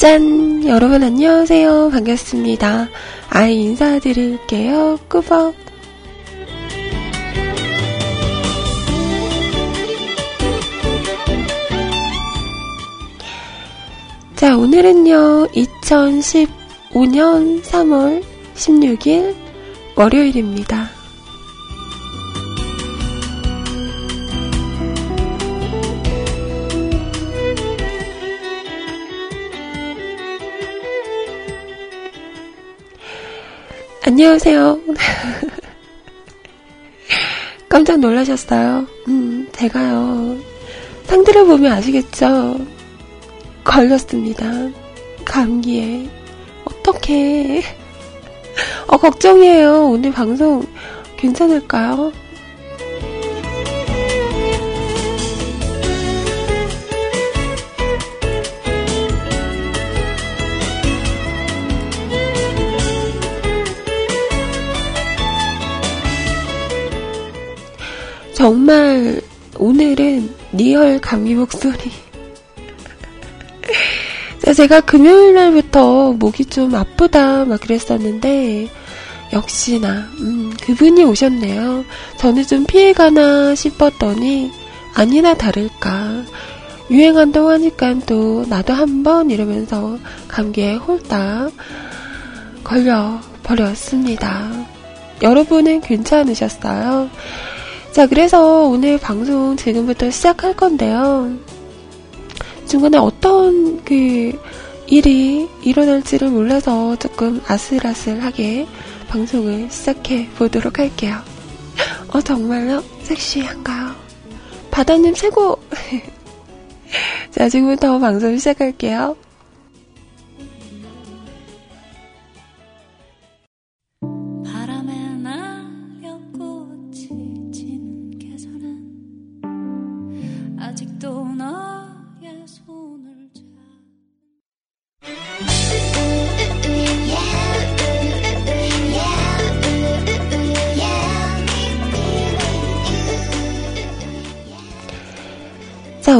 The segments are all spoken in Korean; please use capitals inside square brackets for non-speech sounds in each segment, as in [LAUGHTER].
짠! 여러분 안녕하세요. 반갑습니다. 아이 인사드릴게요. 꾸벅. 자, 오늘은요, 2015년 3월 16일 월요일입니다. 안녕하세요. [LAUGHS] 깜짝 놀라셨어요? 음, 제가요. 상대를 보면 아시겠죠? 걸렸습니다. 감기에. 어떡해. 어, 걱정이에요. 오늘 방송 괜찮을까요? 정말 오늘은 real 감기 목소리. 제가 금요일 날부터 목이 좀 아프다 막 그랬었는데 역시나 음, 그분이 오셨네요. 저는 좀 피해가나 싶었더니 아니나 다를까 유행한다고 하니까 또 나도 한번 이러면서 감기에 홀딱 걸려 버렸습니다. 여러분은 괜찮으셨어요? 자, 그래서 오늘 방송 지금부터 시작할 건데요. 중간에 어떤 그 일이 일어날지를 몰라서 조금 아슬아슬하게 방송을 시작해 보도록 할게요. 어, 정말요? 섹시한가요? 바다님 최고! [LAUGHS] 자, 지금부터 방송 시작할게요.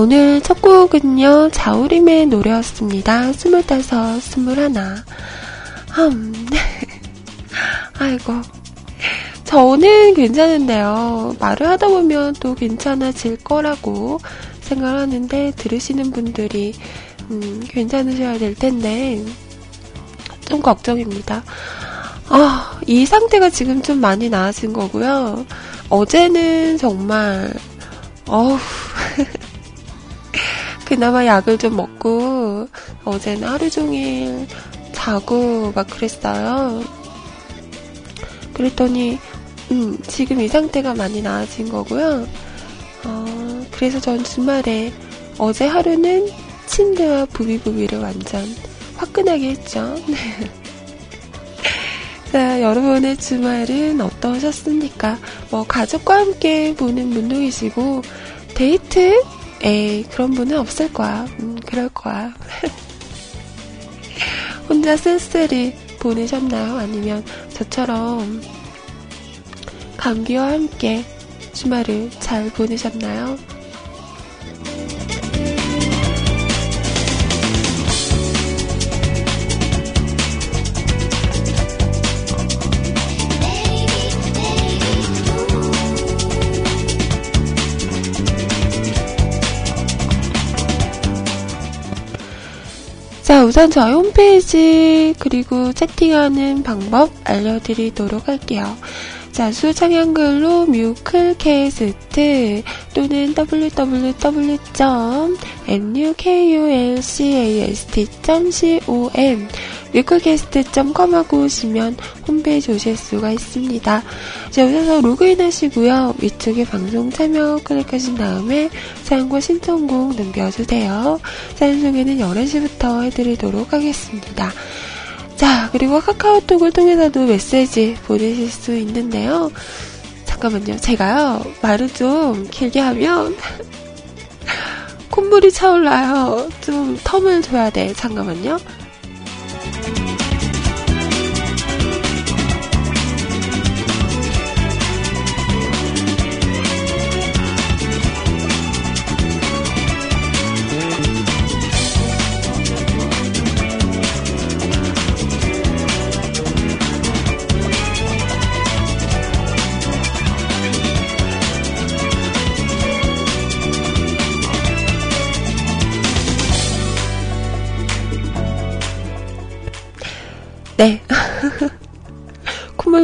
오늘 첫 곡은요, 자우림의 노래였습니다. 스물다섯, 스물하나. 음, [LAUGHS] 아이고. 저는 괜찮은데요. 말을 하다 보면 또 괜찮아질 거라고 생각하는데, 들으시는 분들이, 음, 괜찮으셔야 될 텐데, 좀 걱정입니다. 아, 이 상태가 지금 좀 많이 나아진 거고요. 어제는 정말, 어우. 그나마 약을 좀 먹고 어제는 하루 종일 자고 막 그랬어요. 그랬더니 음, 지금 이 상태가 많이 나아진 거고요. 어, 그래서 전 주말에 어제 하루는 침대와 부비부비를 완전 화끈하게 했죠. [LAUGHS] 자, 여러분의 주말은 어떠셨습니까? 뭐, 가족과 함께 보는 계시고, 데이트? 에이, 그런 분은 없을 거야. 음, 그럴 거야. [LAUGHS] 혼자 쓸쓸히 보내셨나요? 아니면 저처럼 감기와 함께 주말을 잘 보내셨나요? 자, 우선 저희 홈페이지 그리고 채팅하는 방법 알려드리도록 할게요. 자, 수창한글로 뮤클캐스트 또는 www.nukulcast.com 뮤클캐스트.com 하고 오시면 홈페이지 오실 수가 있습니다. 자, 오셔서 로그인 하시고요. 위쪽에 방송 참여 클릭하신 다음에 사연과 신청곡 남겨주세요. 사연 소개는 11시부터 해드리도록 하겠습니다. 자, 그리고 카카오톡을 통해서도 메시지 보내실 수 있는데요. 잠깐만요. 제가요, 말을 좀 길게 하면, [LAUGHS] 콧물이 차올라요. 좀 텀을 줘야 돼. 잠깐만요.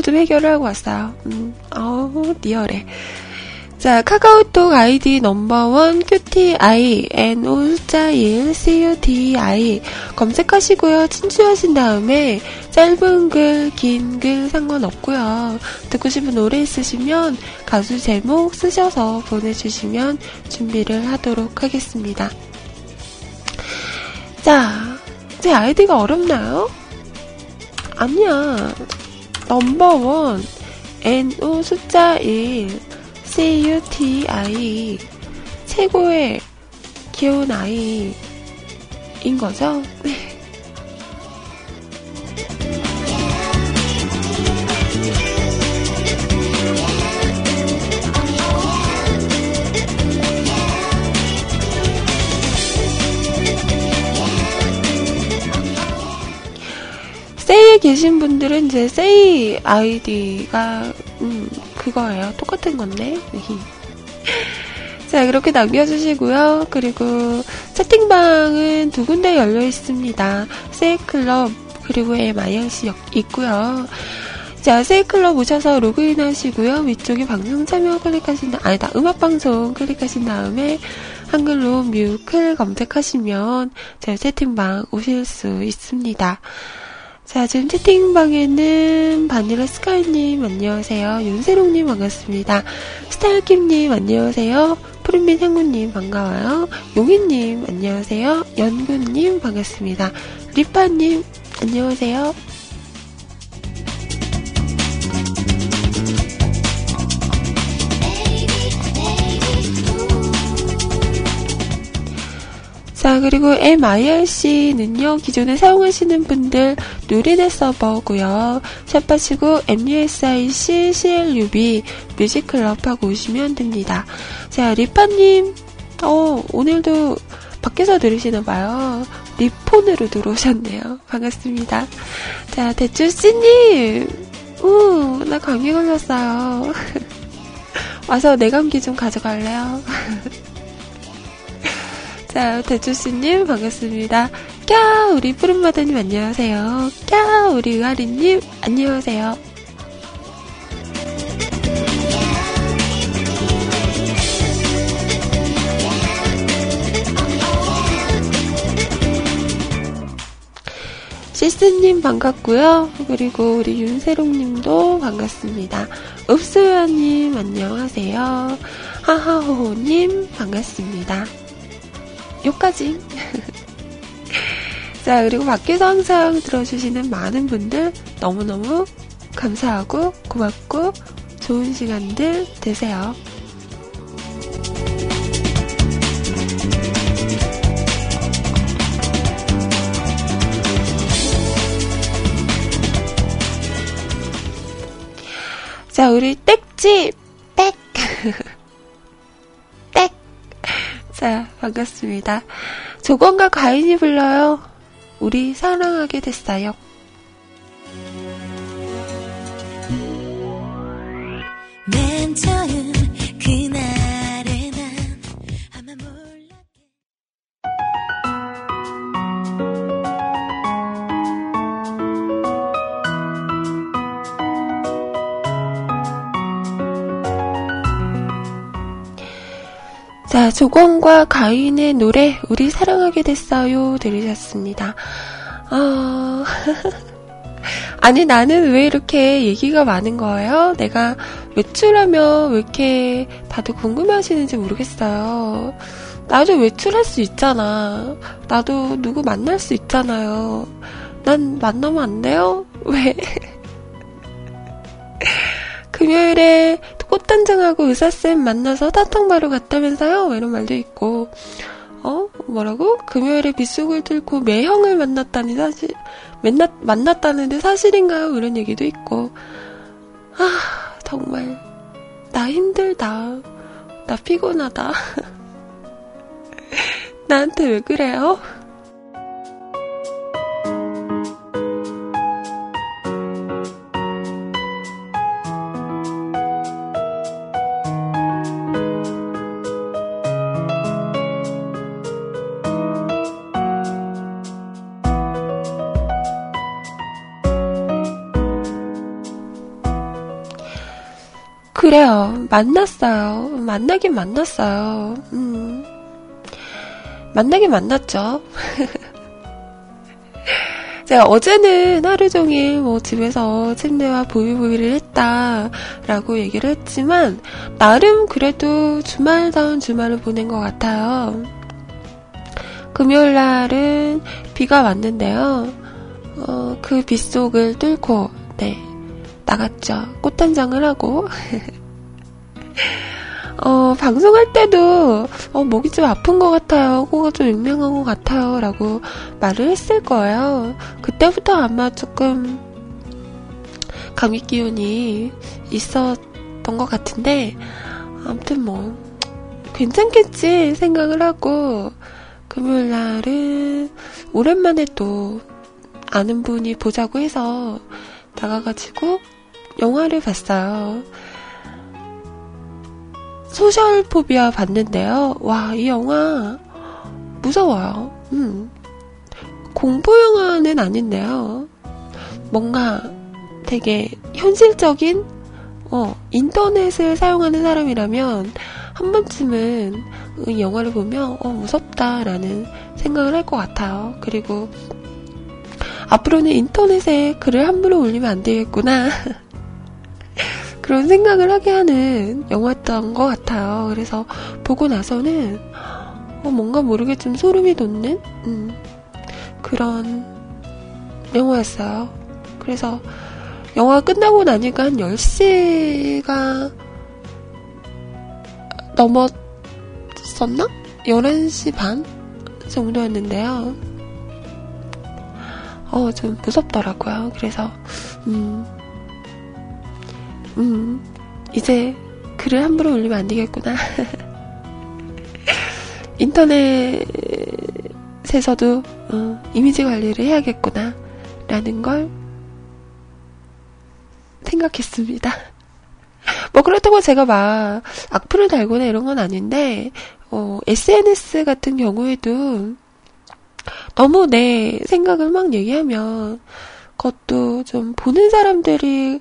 좀 해결을 하고 왔어요. 음, 어우, 리얼해. 자, 카카오톡 아이디 넘버원 QTI NO 숫자 1 CUTI 검색하시고요. 친추하신 다음에 짧은 글, 긴 글 상관없고요. 듣고 싶은 노래 있으시면 가수 제목 쓰셔서 보내주시면 준비를 하도록 하겠습니다. 자, 제 아이디가 어렵나요? 아니야. 넘버원 NO 숫자 1 CUTI 최고의 귀여운 아이인 거죠? 계신 분들은 이제 세이 아이디가 음, 그거예요. 똑같은 건데. [LAUGHS] 자, 그렇게 남겨주시고요. 그리고 채팅방은 두 군데 열려 있습니다. 세이클럽, 그리고 MIRC 있고요. 자, 세이클럽 오셔서 로그인 하시고요. 위쪽에 방송 참여 클릭하신 다, 아니다, 음악방송 클릭하신 다음에 한글로 뮤클 검색하시면 제 채팅방 오실 수 있습니다. 자, 지금 채팅방에는 바닐라 스카이님 안녕하세요. 윤세롱님 반갑습니다. 스타일킴님 안녕하세요. 푸른빛 향구님 반가워요. 용희님 안녕하세요. 연구님 반갑습니다. 리파님 안녕하세요. 자, 그리고 MIRC는요, 기존에 사용하시는 분들 누리넷 서버고요 샵하시고 MUSIC CLUB 뮤직클럽 하고 오시면 됩니다. 자, 리파님, 어, 오늘도 밖에서 들으시나봐요. 리폰으로 들어오셨네요. 반갑습니다. 자, 대추씨님! 우, 나 감기 걸렸어요. [LAUGHS] 와서 내 감기 좀 가져갈래요? [LAUGHS] 자, 대주씨님, 반갑습니다. 까, 우리 푸른마다님, 안녕하세요. 까, 우리 의아리님, 안녕하세요. 시스님 반갑고요. 그리고 우리 윤세롱님도 반갑습니다. 읍수야님 안녕하세요. 하하호호님 반갑습니다. 요까지. [LAUGHS] 자, 그리고 밖에서 항상 들어주시는 많은 분들 너무너무 감사하고 고맙고 좋은 시간들 되세요. 자, 우리 땡지 자, 반갑습니다. 조건과 가인이 불러요. 우리 사랑하게 됐어요. 맨처 자, 조건과 가인의 노래, 우리 사랑하게 됐어요. 들으셨습니다. 아, [LAUGHS] 아니, 나는 왜 이렇게 얘기가 많은 거예요? 내가 외출하면 왜 이렇게 다들 궁금해 하시는지 모르겠어요. 나도 외출할 수 있잖아. 나도 누구 만날 수 있잖아요. 난 만나면 안 돼요? 왜? [LAUGHS] 금요일에 꽃단장하고 의사쌤 만나서 따탕마루 갔다면서요? 이런 말도 있고, 어? 뭐라고? 금요일에 빗속을 뚫고 매형을 만났다니 사실, 만났, 만났다는데 사실인가요? 이런 얘기도 있고, 아, 정말, 나 힘들다. 나 피곤하다. [LAUGHS] 나한테 왜 그래요? 그래요. 만났어요. 만나긴 만났어요. 음. 만나긴 만났죠. [LAUGHS] 제가 어제는 하루 종일 뭐 집에서 침대와 보이보이를 했다라고 얘기를 했지만, 나름 그래도 주말다운 주말을 보낸 것 같아요. 금요일 날은 비가 왔는데요. 어, 그 빗속을 뚫고, 네, 나갔죠. 꽃단장을 하고. [LAUGHS] 어, 방송할 때도, 어, 목이 좀 아픈 것 같아요. 코가 좀 맹맹한 것 같아요. 라고 말을 했을 거예요. 그때부터 아마 조금 감기 기운이 있었던 것 같은데, 아무튼 뭐, 괜찮겠지 생각을 하고, 금요일 날은 오랜만에 또 아는 분이 보자고 해서 나가가지고 영화를 봤어요. 소셜 포비아 봤는데요. 와, 이 영화 무서워요. 음. 공포 영화는 아닌데요. 뭔가 되게 현실적인 어, 인터넷을 사용하는 사람이라면 한 번쯤은 이 영화를 보면 어, 무섭다라는 생각을 할 것 같아요. 그리고 앞으로는 인터넷에 글을 함부로 올리면 안 되겠구나. [LAUGHS] 그런 생각을 하게 하는 영화였던 것 같아요. 그래서 보고 나서는 어, 뭔가 모르게 좀 소름이 돋는 음, 그런 영화였어요. 그래서 영화 끝나고 나니까 한 10시가 넘었었나? 11시 반 정도였는데요. 어, 좀 무섭더라고요. 그래서, 음, 음, 이제 글을 함부로 올리면 안 되겠구나. [LAUGHS] 인터넷에서도 어, 이미지 관리를 해야겠구나. 라는 걸 생각했습니다. [LAUGHS] 뭐 그렇다고 제가 막 악플을 달거나 이런 건 아닌데, 어, SNS 같은 경우에도 너무 내 생각을 막 얘기하면 그것도 좀 보는 사람들이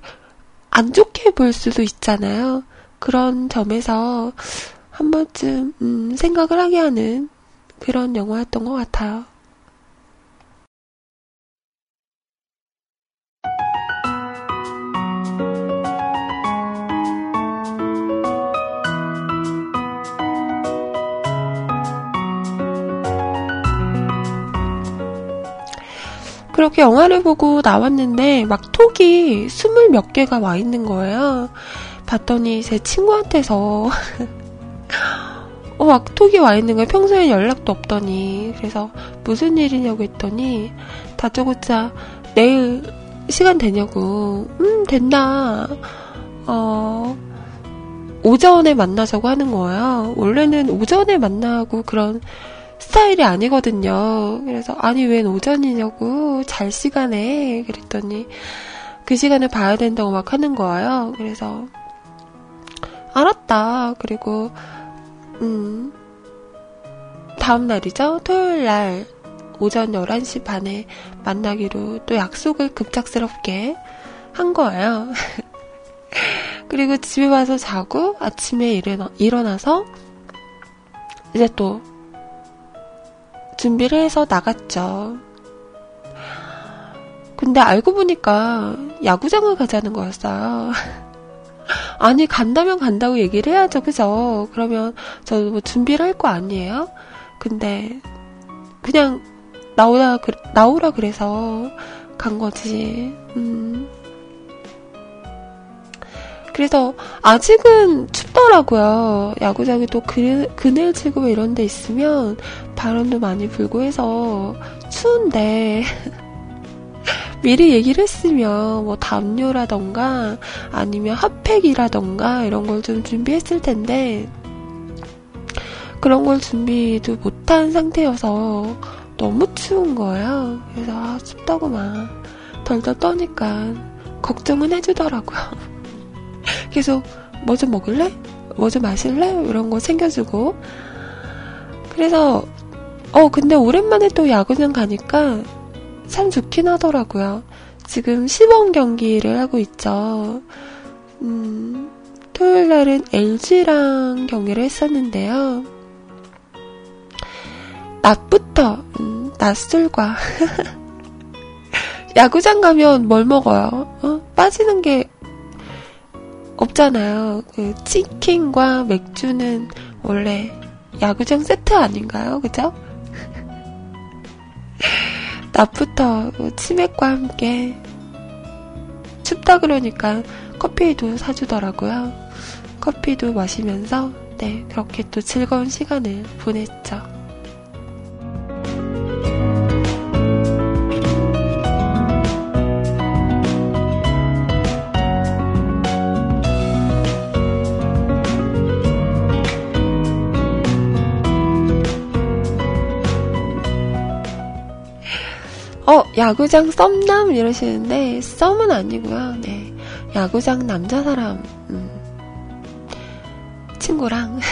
안 좋게 볼 수도 있잖아요. 그런 점에서 한 번쯤 음, 생각을 하게 하는 그런 영화였던 것 같아요. 그렇게 영화를 보고 나왔는데 막 톡이 스물 몇 개가 와 있는 거예요. 봤더니 제 친구한테서 [LAUGHS] 어, 막 톡이 와 있는 거예요. 평소에 연락도 없더니. 그래서 무슨 일이냐고 했더니 다짜고짜 내일 시간 되냐고. 음, 된다. 어, 오전에 만나자고 하는 거예요. 원래는 오전에 만나고 그런 스타일이 아니거든요. 그래서 아니 웬 오전이냐고 잘 시간에 그랬더니 그 시간을 봐야 된다고 막 하는 거예요. 그래서 알았다. 그리고 음 다음 날이죠. 토요일 날 오전 11시 반에 만나기로 또 약속을 급작스럽게 한 거예요. [LAUGHS] 그리고 집에 와서 자고 아침에 일어나, 일어나서 이제 또 준비를 해서 나갔죠. 근데 알고 보니까 야구장을 가자는 거였어요. [LAUGHS] 아니, 간다면 간다고 얘기를 해야죠, 그죠? 그러면 저도 뭐 준비를 할 거 아니에요? 근데, 그냥, 나오라, 나오라 그래서 간 거지. 음. 그래서 아직은 춥더라고요. 야구장이 또 그, 그늘지고 이런 데 있으면 바람도 많이 불고 해서 추운데 [LAUGHS] 미리 얘기를 했으면 뭐 담요라던가 아니면 핫팩이라던가 이런 걸 좀 준비했을 텐데 그런 걸 준비도 못한 상태여서 너무 추운 거예요. 그래서 아, 춥다고 막 덜덜 떠니까 걱정은 해주더라고요. [LAUGHS] 계속 뭐 좀 먹을래? 뭐 좀 마실래? 이런 거 챙겨주고. 그래서, 어, 근데 오랜만에 또 야구장 가니까 참 좋긴 하더라고요. 지금 시범 경기를 하고 있죠. 음, 토요일 날은 LG랑 경기를 했었는데요. 낮부터 음, 낮술과 [LAUGHS] 야구장 가면 뭘 먹어요? 어? 빠지는 게 없잖아요. 그 치킨과 맥주는 원래 야구장 세트 아닌가요? 그죠? [LAUGHS] 낮부터 뭐 치맥과 함께 춥다 그러니까 커피도 사주더라고요. 커피도 마시면서 네 그렇게 또 즐거운 시간을 보냈죠. 어, 야구장 썸남 이러시는데 썸은 아니고요. 네. 야구장 남자 사람 음. 친구랑 [LAUGHS]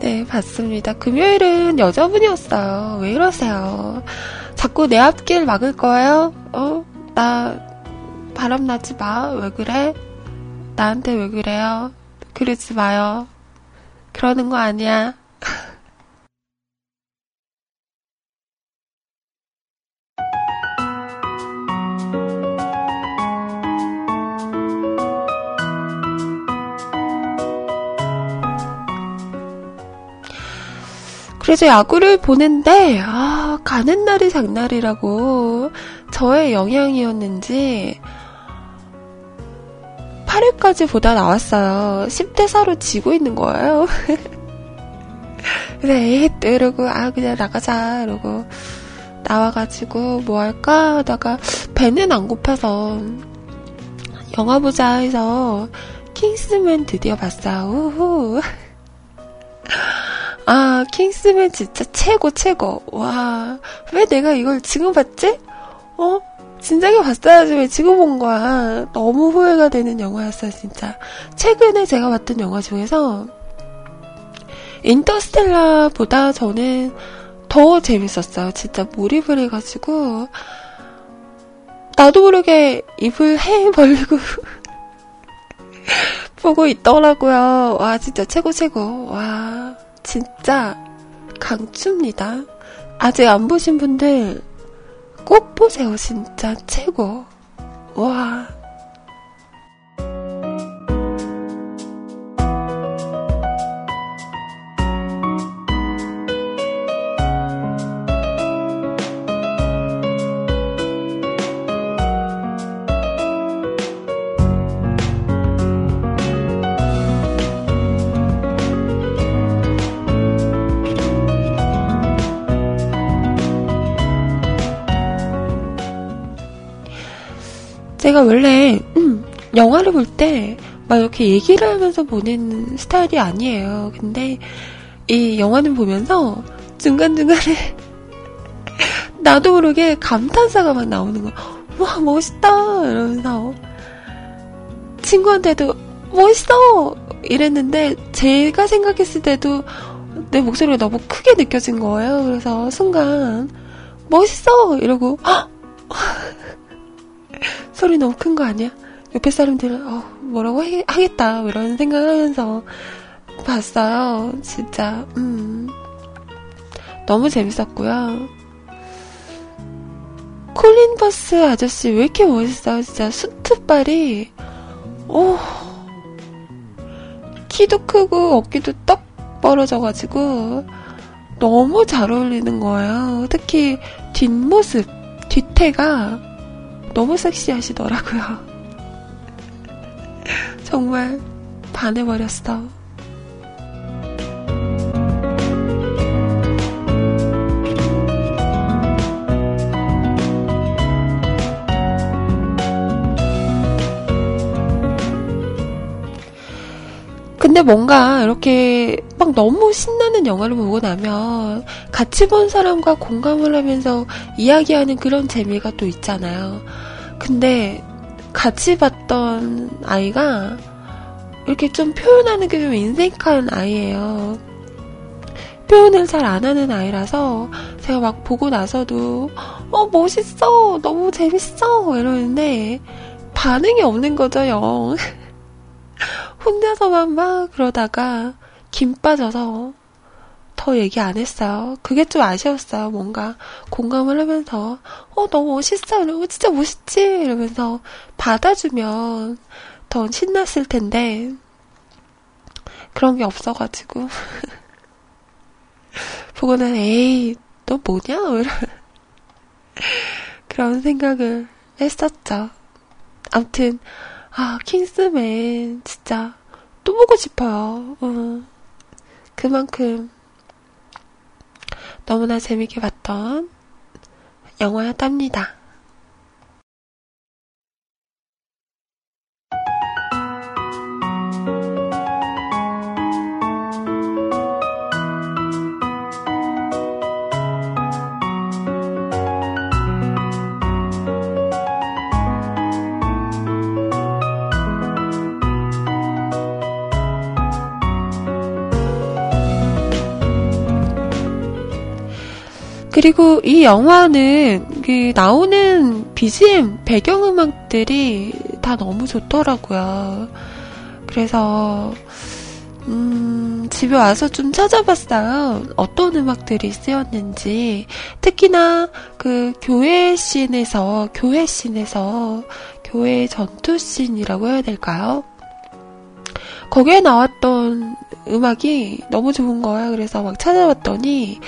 네, 봤습니다. 금요일은 여자분이었어요. 왜 이러세요? 자꾸 내 앞길 막을 거예요? 어? 나 바람 나지 마. 왜 그래? 나한테 왜 그래요? 그러지 마요. 그러는 거 아니야. 그래서 야구를 보는데, 아, 가는 날이 장날이라고 저의 영향이었는지 8회까지 보다 나왔어요. 10대 4로 지고 있는 거예요. 그래, [LAUGHS] 에이, 이러고, 아, 그냥 나가자, 이러고 나와가지고 뭐 할까 하다가 배는 안 고파서 영화 보자 해서 킹스맨 드디어 봤어요. 우후. [LAUGHS] 아, 킹스맨 진짜 최고, 최고. 와, 왜 내가 이걸 지금 봤지? 어? 진작에 봤어야지 왜 지금 본 거야. 너무 후회가 되는 영화였어요, 진짜. 최근에 제가 봤던 영화 중에서 인터스텔라보다 저는 더 재밌었어요. 진짜 몰입을 해가지고 나도 모르게 입을 [LAUGHS] 해 벌리고 [LAUGHS] 보고 있더라고요. 와, 진짜 최고, 최고. 와. 진짜 강추입니다. 아직 안 보신 분들 꼭 보세요. 진짜 최고. 와. 제가 원래 음, 영화를 볼 때 막 이렇게 얘기를 하면서 보는 스타일이 아니에요. 근데 이 영화는 보면서 중간중간에 [LAUGHS] 나도 모르게 감탄사가 막 나오는 거야. 와 멋있다 이러면서 친구한테도 멋있어 이랬는데 제가 생각했을 때도 내 목소리가 너무 크게 느껴진 거예요. 그래서 순간 멋있어 이러고 소리 너무 큰 거 아니야? 옆에 사람들은 어, 뭐라고 해, 하겠다 이런 생각을 하면서 봤어요. 진짜 음. 너무 재밌었고요. 콜린 버스 아저씨 왜 이렇게 멋있어요? 진짜 수트발이 오 키도 크고 어깨도 떡 벌어져가지고 너무 잘 어울리는 거예요. 특히 뒷모습, 뒤태가 너무 섹시하시더라고요. 정말 반해버렸어. 근데 뭔가 이렇게 막 너무 신나는 영화를 보고 나면 같이 본 사람과 공감을 하면서 이야기하는 그런 재미가 또 있잖아요. 근데 같이 봤던 아이가 이렇게 좀 표현하는 게 좀 인색한 아이예요. 표현을 잘 안 하는 아이라서 제가 막 보고 나서도 어 멋있어 너무 재밌어 이러는데 반응이 없는 거죠, 영. [LAUGHS] 혼자서만 막 그러다가 김 빠져서 더 얘기 안 했어요. 그게 좀 아쉬웠어요. 뭔가 공감을 하면서 어 너무 멋있어 이러고 진짜 멋있지 이러면서 받아주면 더 신났을 텐데 그런 게 없어가지고 [LAUGHS] 보고는 에이 너 뭐냐 이런 [LAUGHS] 그런 생각을 했었죠. 아무튼 아 킹스맨 진짜 또 보고 싶어요. 어. 그만큼 너무나 재밌게 봤던 영화였답니다. 그리고 이 영화는 그 나오는 BGM 배경음악들이 다 너무 좋더라고요. 그래서 음, 집에 와서 좀 찾아봤어요. 어떤 음악들이 쓰였는지. 특히나 그 교회 씬에서, 교회 씬에서, 교회 전투 씬이라고 해야 될까요? 거기에 나왔던 음악이 너무 좋은 거예요. 그래서 막 찾아봤더니,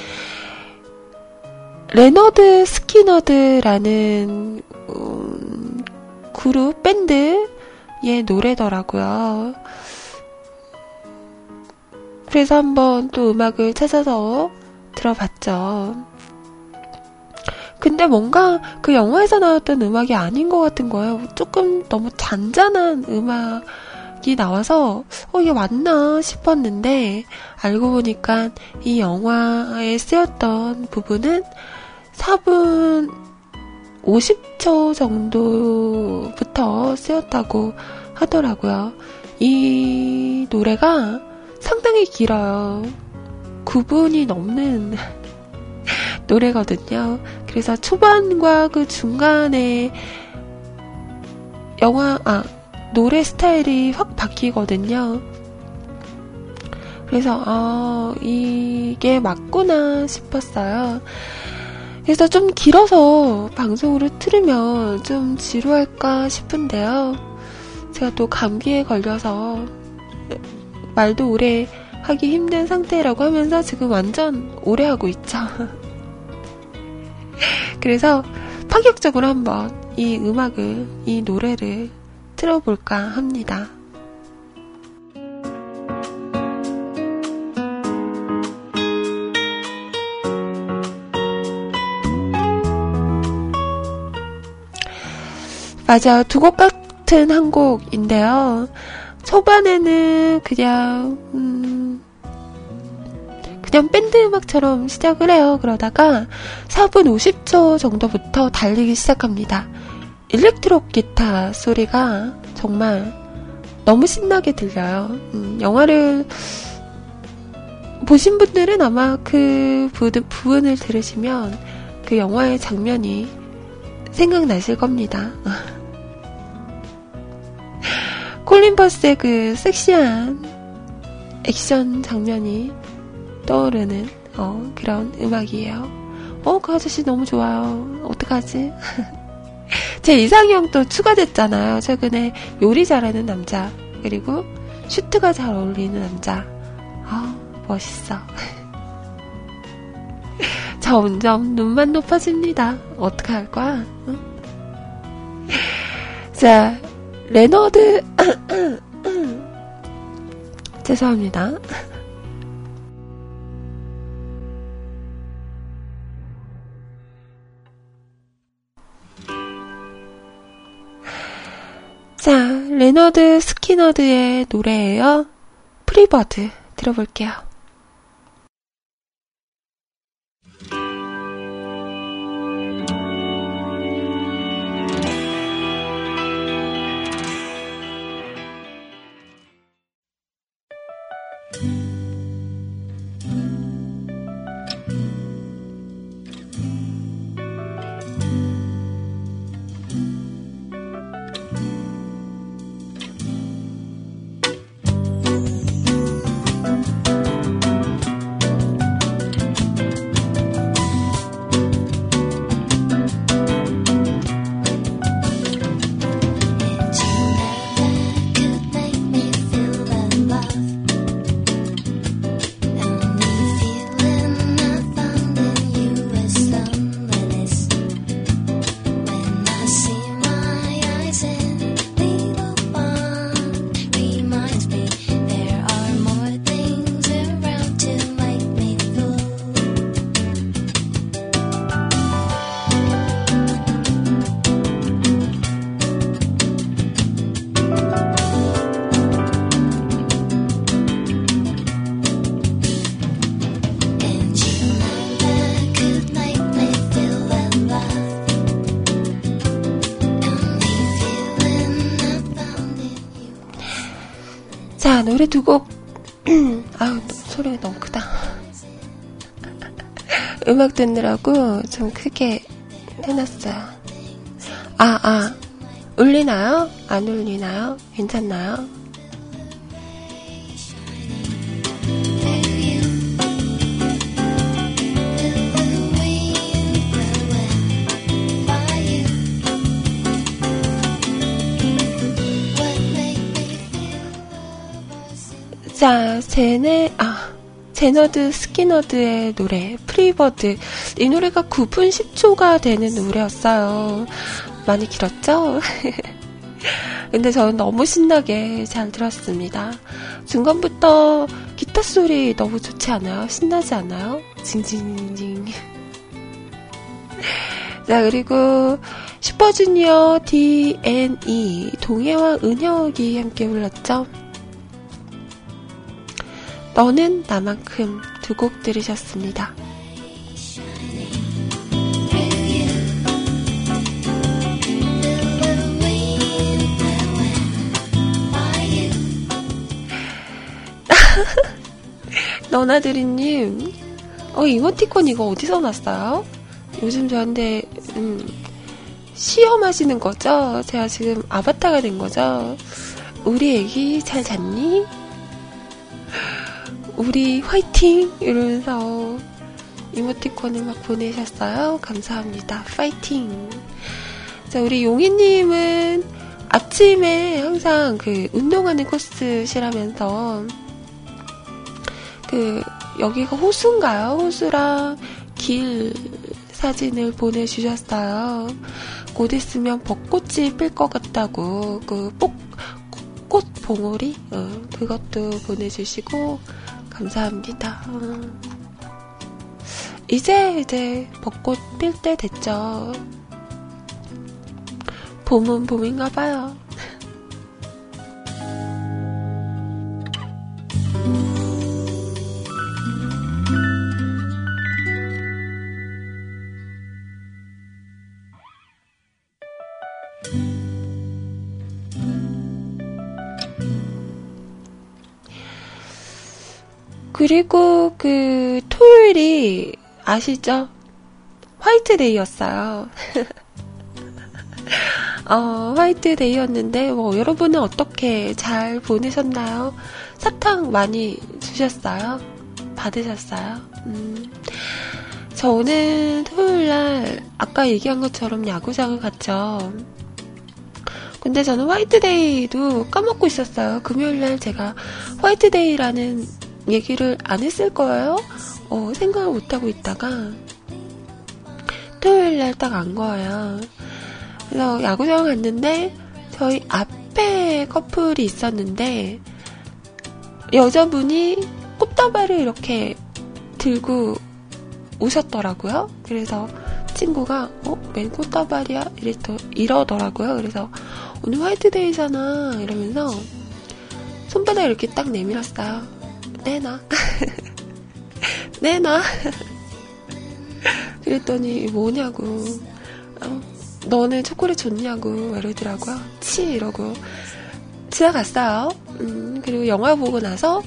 Lynyrd Skynyrd라는 음, 그룹 밴드의 노래더라고요. 그래서 한번 또 음악을 찾아서 들어봤죠. 근데 뭔가 그 영화에서 나왔던 음악이 아닌 것 같은 거예요. 조금 너무 잔잔한 음악이 나와서 어 이게 맞나 싶었는데 알고 보니까 이 영화에 쓰였던 부분은 4분 50초 정도부터 쓰였다고 하더라고요. 이 노래가 상당히 길어요. 9분이 넘는 [LAUGHS] 노래거든요. 그래서 초반과 그 중간에 영화, 아, 노래 스타일이 확 바뀌거든요. 그래서, 아, 이게 맞구나 싶었어요. 그래서 좀 길어서 방송으로 틀으면 좀 지루할까 싶은데요. 제가 또 감기에 걸려서 말도 오래 하기 힘든 상태라고 하면서 지금 완전 오래 하고 있죠. [LAUGHS] 그래서 파격적으로 한번 이 음악을, 이 노래를 틀어볼까 합니다. 맞아. 두곡 같은 한 곡인데요. 초반에는 그냥, 음, 그냥 밴드 음악처럼 시작을 해요. 그러다가 4분 50초 정도부터 달리기 시작합니다. 일렉트로 기타 소리가 정말 너무 신나게 들려요. 음, 영화를 보신 분들은 아마 그 부분을 들으시면 그 영화의 장면이 생각나실 겁니다. [LAUGHS] 콜린 퍼스의 그 섹시한 액션 장면이 떠오르는 어, 그런 음악이에요. 어, 그 아저씨 너무 좋아요. 어떡하지? [LAUGHS] 제 이상형 또 추가됐잖아요. 최근에 요리 잘하는 남자. 그리고 슈트가 잘 어울리는 남자. 아, 멋있어. [LAUGHS] 점점 눈만 높아집니다. 어떡할 거야? 응? 자, Lynyrd [COUGHS] 죄송합니다. [LAUGHS] 자, 레너드 스키너드의 노래예요. 프리버드 들어볼게요. 노래 두 곡, [CLEARS THROAT] 아우, 소리가 너무 크다. [LAUGHS] 음악 듣느라고 좀 크게 해놨어요. 아, 아, 울리나요? 안 울리나요? 괜찮나요? 자, 제네, 아, Lynyrd Skynyrd의 노래, Free Bird. 이 노래가 9분 10초가 되는 노래였어요. 많이 길었죠? [LAUGHS] 근데 저는 너무 신나게 잘 들었습니다. 중간부터 기타 소리 너무 좋지 않아요? 신나지 않아요? 징징징. [LAUGHS] 자, 그리고 슈퍼주니어 D&E, 동해와 은혁이 함께 불렀죠. 너는 나만큼 두 곡 들으셨습니다. [LAUGHS] 너나들이님, 어, 이모티콘 이거 어디서 났어요? 요즘 저한테, 음, 시험하시는 거죠? 제가 지금 아바타가 된 거죠? 우리 애기 잘 잤니? 우리 화이팅! 이러면서 이모티콘을 막 보내셨어요. 감사합니다. 파이팅! 자, 우리 용희님은 아침에 항상 그 운동하는 코스시라면서 그 여기가 호수인가요? 호수랑 길 사진을 보내주셨어요. 곧 있으면 벚꽃이 필 것 같다고 그 꽃, 꽃 봉오리 어, 그것도 보내주시고 감사합니다. 이제 이제 벚꽃 필 때 됐죠. 봄은 봄인가 봐요. 그리고 그 토요일이 아시죠? 화이트데이였어요. [LAUGHS] 어, 화이트데이였는데 뭐 여러분은 어떻게 잘 보내셨나요? 사탕 많이 주셨어요? 받으셨어요? 음. 저 오늘 토요일날 아까 얘기한 것처럼 야구장을 갔죠. 근데 저는 화이트데이도 까먹고 있었어요. 금요일날 제가 화이트데이라는 얘기를 안 했을 거예요? 어, 생각을 못 하고 있다가 토요일 날 딱 안 거예요. 그래서 야구장 갔는데 저희 앞에 커플이 있었는데 여자분이 꽃다발을 이렇게 들고 오셨더라고요. 그래서 친구가 어? 맨 꽃다발이야? 이랬더, 이러더라고요. 그래서 오늘 화이트데이잖아 이러면서 손바닥 이렇게 딱 내밀었어요. 내놔. [LAUGHS] 내놔. 그랬더니 뭐냐고. 어, 너네 초콜릿 줬냐고 이러더라고요. 치 이러고 지나갔어요. 음, 그리고 영화 보고 나서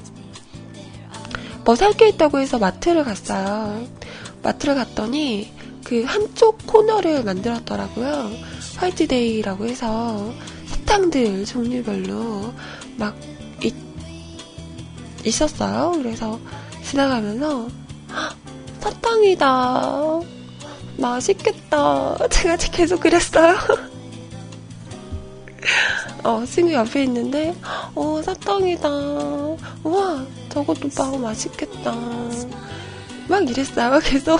뭐 살 게 있다고 해서 마트를 갔어요. 마트를 갔더니 그 한쪽 코너를 만들었더라고요. 화이트데이라고 해서 사탕들 종류별로 막 있었어요. 그래서 지나가면서 사탕이다. 맛있겠다. 제가 계속 그랬어요. [LAUGHS] 어, 친구 옆에 있는데, 어, 사탕이다. 우와, 저것도 빵 맛있겠다. 막 이랬어요, [LAUGHS] 계속.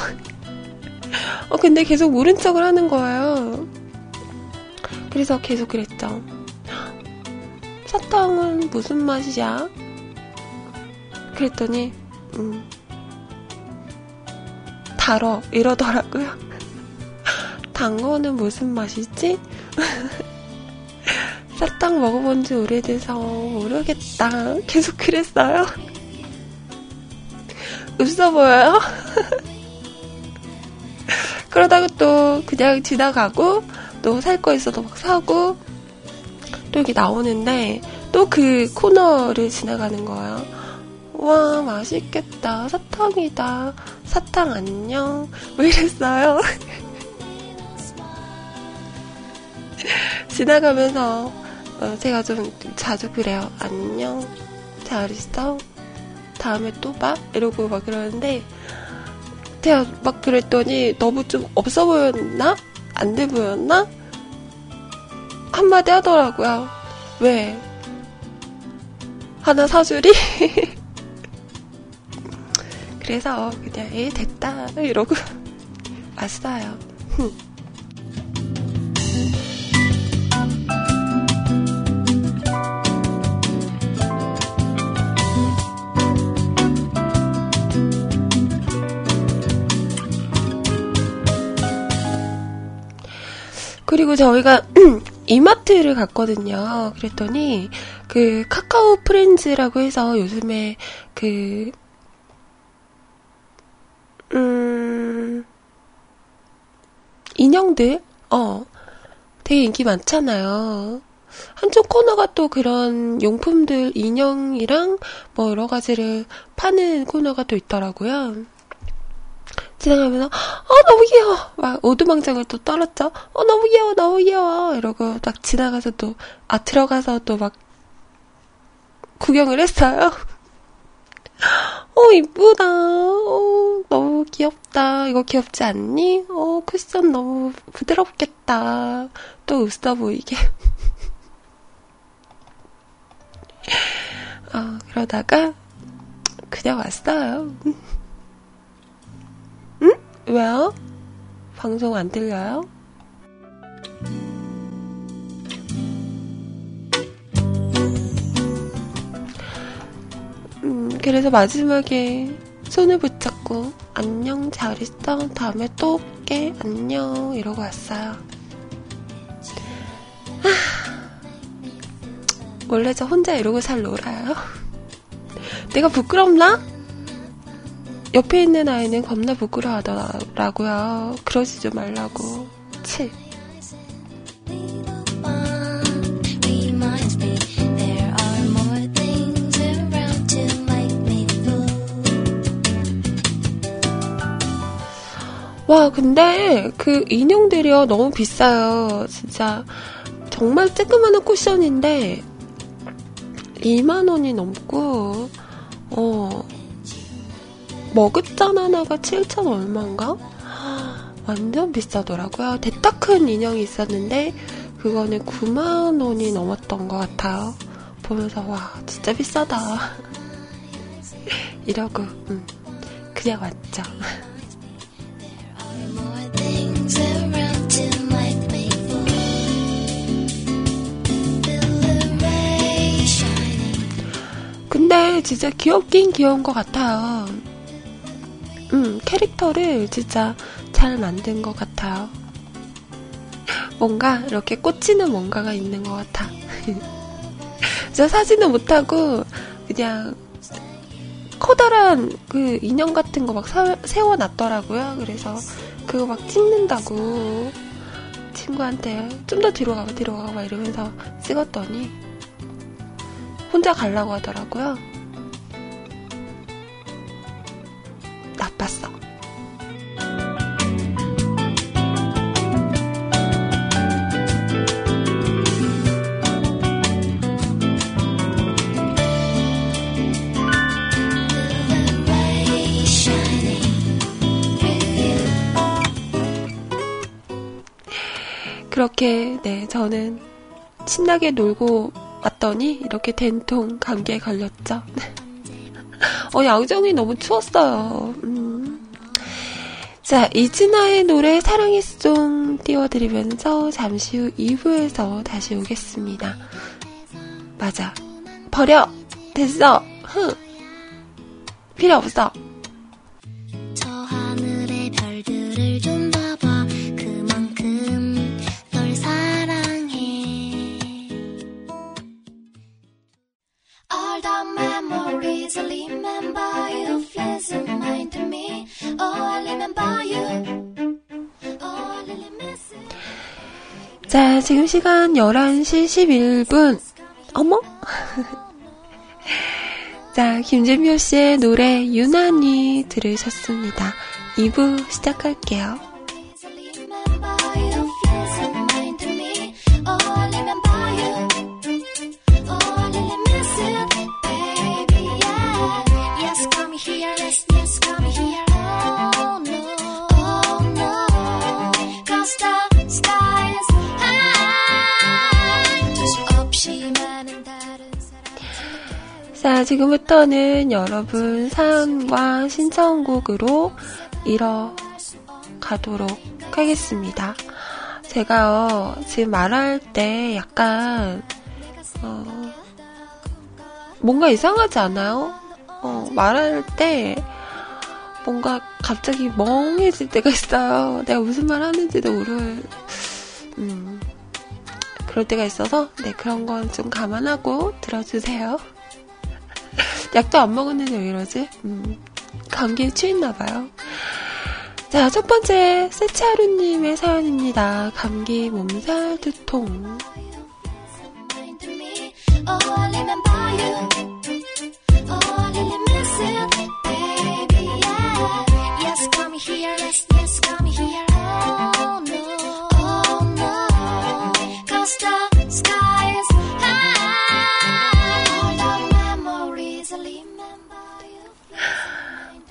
어, 근데 계속 모른 척을 하는 거예요. 그래서 계속 그랬죠. 사탕은 무슨 맛이야? 그랬더니 음, 달어 이러더라고요. [LAUGHS] 단 거는 무슨 맛이지? [LAUGHS] 사탕 먹어본 지 오래돼서 모르겠다. 계속 그랬어요. 웃어 보여요? [LAUGHS] 그러다가 또 그냥 지나가고 또 살 거 있어도 막 사고 또 여기 나오는데 또 그 코너를 지나가는 거예요. 와, 맛있겠다. 사탕이다. 사탕 안녕. 왜 이랬어요? [LAUGHS] 지나가면서 어, 제가 좀 자주 그래요. 안녕. 잘 있어? 다음에 또 봐? 이러고 막 그러는데 제가 막 그랬더니 너무 좀 없어 보였나? 안 돼 보였나? 한마디 하더라고요. 왜? 하나 사주리? [LAUGHS] 그래서 그냥 에 됐다 이러고 [LAUGHS] 왔어요. 그리고 저희가 [CLEARS THROAT] 이마트를 갔거든요. 그랬더니 그 카카오 프렌즈라고 해서 요즘에 그 음, 인형들, 어, 되게 인기 많잖아요. 한쪽 코너가 또 그런 용품들, 인형이랑 뭐 여러 가지를 파는 코너가 또 있더라고요. 지나가면서, 어, 너무 귀여워! 막 오두망장을 또 떨었죠? 어, 너무 귀여워, 너무 귀여워! 이러고 딱 지나가서 또, 아, 들어가서 또 막 구경을 했어요. 어, 이쁘다. 어, 너무 귀엽다. 이거 귀엽지 않니? 어, 쿠션 너무 부드럽겠다. 또 웃어 보이게. [LAUGHS] 어, 그러다가, 그냥 왔어요. 응? 왜요? 방송 안 들려요? 음, 그래서 마지막에 손을 붙잡고 안녕 잘 있어 다음에 또 올게 안녕 이러고 왔어요. 아, 원래 저 혼자 이러고 잘 놀아요. 내가 부끄럽나? 옆에 있는 아이는 겁나 부끄러워하더라고요. 그러지 좀 말라고. 치. 와, 근데 그 인형들이요. 너무 비싸요. 진짜. 정말 쬐끄만한 쿠션인데, 2만원이 넘고, 어, 머그잔 하나가 7천 얼마인가? [GASPS] 완전 비싸더라고요. 대따 큰 인형이 있었는데, 그거는 9만원이 넘었던 것 같아요. 보면서, 와, 진짜 비싸다. [LAUGHS] 이러고, 음, 그냥 왔죠. [LAUGHS] 근데 진짜 귀엽긴 귀여운 것 같아요. 음, 캐릭터를 진짜 잘 만든 것 같아요. 뭔가 이렇게 꽂히는 뭔가가 있는 것 같아. [LAUGHS] 저 사진은 못하고 그냥 커다란 그 인형 같은 거 막 세워놨더라고요. 그래서 그거 막 찍는다고 친구한테 좀 더 뒤로 가봐, 뒤로 가봐 이러면서 찍었더니 혼자 가려고 하더라고요. 나빴어. 그렇게 네 저는 신나게 놀고 왔더니 이렇게 된통 감기에 걸렸죠. 어 양정이 너무 추웠어요. 음. 자 이진아의 노래 사랑했송 띄워드리면서 잠시 후 2부에서 다시 오겠습니다. 맞아 버려 됐어 흥 필요 없어. 자, 지금 시간 11시 11분. 어머? [LAUGHS] 자, 김진표 씨의 노래 유난히 들으셨습니다. 2부 시작할게요. 지금부터는 여러분 사연과 신청곡으로 이어가도록 하겠습니다. 제가요, 지금 말할 때 약간, 어, 뭔가 이상하지 않아요? 어, 말할 때 뭔가 갑자기 멍해질 때가 있어요. 내가 무슨 말 하는지도 모를, 음, 그럴 때가 있어서, 네, 그런 건 좀 감안하고 들어주세요. [LAUGHS] 약도 안 먹었는데 왜 이러지? 음, 감기에 취했나봐요. 자, 첫 번째, 세차루님의 사연입니다. 감기, 몸살, 두통.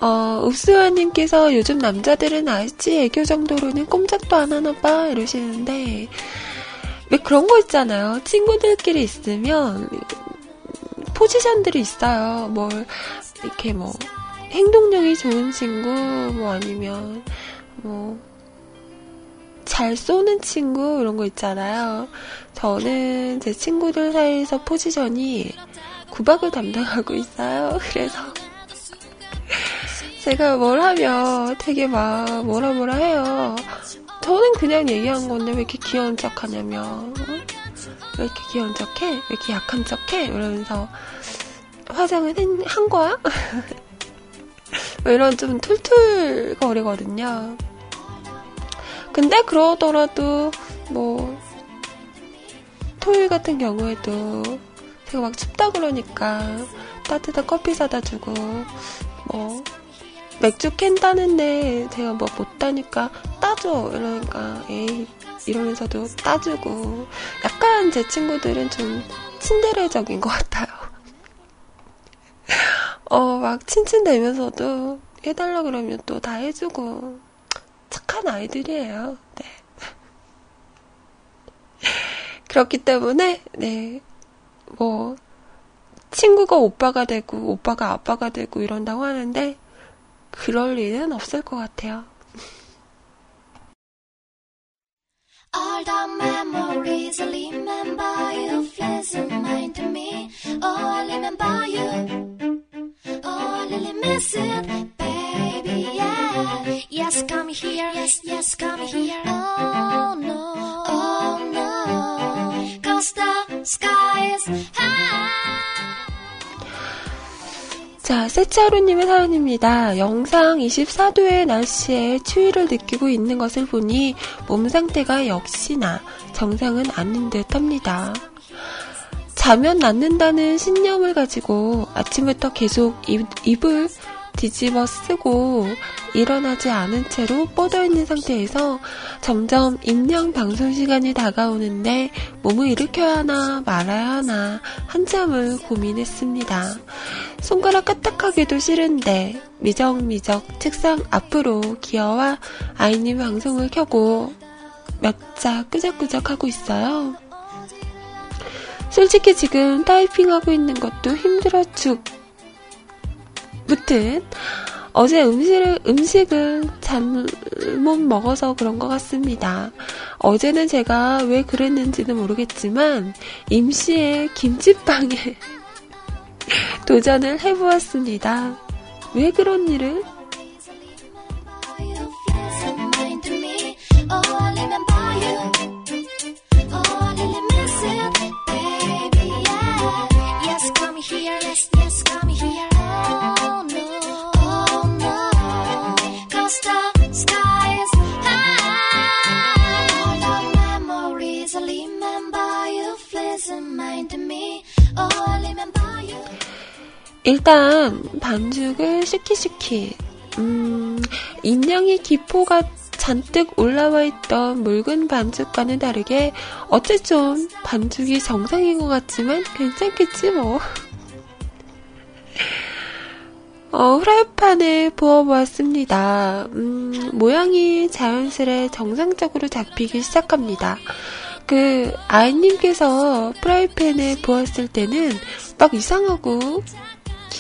어, 읍수아님께서 요즘 남자들은 알지 애교 정도로는 꼼짝도 안 하나 봐 이러시는데 왜 그런 거 있잖아요. 친구들끼리 있으면 포지션들이 있어요. 뭘 이렇게 뭐 행동력이 좋은 친구 뭐 아니면 뭐 잘 쏘는 친구 이런 거 있잖아요. 저는 제 친구들 사이에서 포지션이 구박을 담당하고 있어요. [LAUGHS] 그래서 제가 뭘 하면 되게 막 뭐라 뭐라 해요. 저는 그냥 얘기한 건데 왜 이렇게 귀여운 척 하냐면, 어? 왜 이렇게 귀여운 척 해? 왜 이렇게 약한 척 해? 이러면서, 화장은 한, 한 거야? [LAUGHS] 뭐 이런 좀 툴툴거리거든요. 근데 그러더라도, 뭐, 토요일 같은 경우에도 제가 막 춥다 그러니까 따뜻한 커피 사다 주고, 뭐, 맥주 캔 따는데 제가 뭐못 따니까 따줘 이러니까 에이 이러면서도 따주고 약간 제 친구들은 좀 친데레적인 것 같아요. [LAUGHS] 어막 칭칭대면서도 해달라 그러면 또 다 해주고 착한 아이들이에요. 네. [LAUGHS] 그렇기 때문에 네 뭐 친구가 오빠가 되고 오빠가 아빠가 되고 이런다고 하는데 그럴 일은 없을 것 같아요. All the memories I remember you pleasant mind to me. Oh, I remember you. Oh, I really miss it, baby. Yeah. Yes, come here. Yes, yes, come here. Oh no. Oh no. Cause the sky is high. 자, 세차루님의 사연입니다. 영상 24도의 날씨에 추위를 느끼고 있는 것을 보니 몸 상태가 역시나 정상은 아닌 듯 합니다. 자면 낫는다는 신념을 가지고 아침부터 계속 입, 입을 뒤집어 쓰고 일어나지 않은 채로 뻗어 있는 상태에서 점점 임령 방송 시간이 다가오는데 몸을 일으켜야 하나 말아야 하나 한참을 고민했습니다. 손가락 까딱하기도 싫은데 미적미적 책상 앞으로 기어와 아이님 방송을 켜고 몇 자 끄적끄적 하고 있어요. 솔직히 지금 타이핑하고 있는 것도 힘들어 죽 무튼 어제 음식을 음식을 잘못 먹어서 그런 것 같습니다. 어제는 제가 왜 그랬는지는 모르겠지만 임시의 김치빵에 [LAUGHS] 도전을 해보았습니다. 왜 그런 일을? 일단 반죽을 시키시키 음, 인양의 기포가 잔뜩 올라와 있던 묽은 반죽과는 다르게 어째 좀 반죽이 정상인 것 같지만 괜찮겠지 뭐. [LAUGHS] 어, 후라이팬에 부어보았습니다. 음, 모양이 자연스레 정상적으로 잡히기 시작합니다. 그, 아이님께서 프라이팬에 부었을 때는 막 이상하고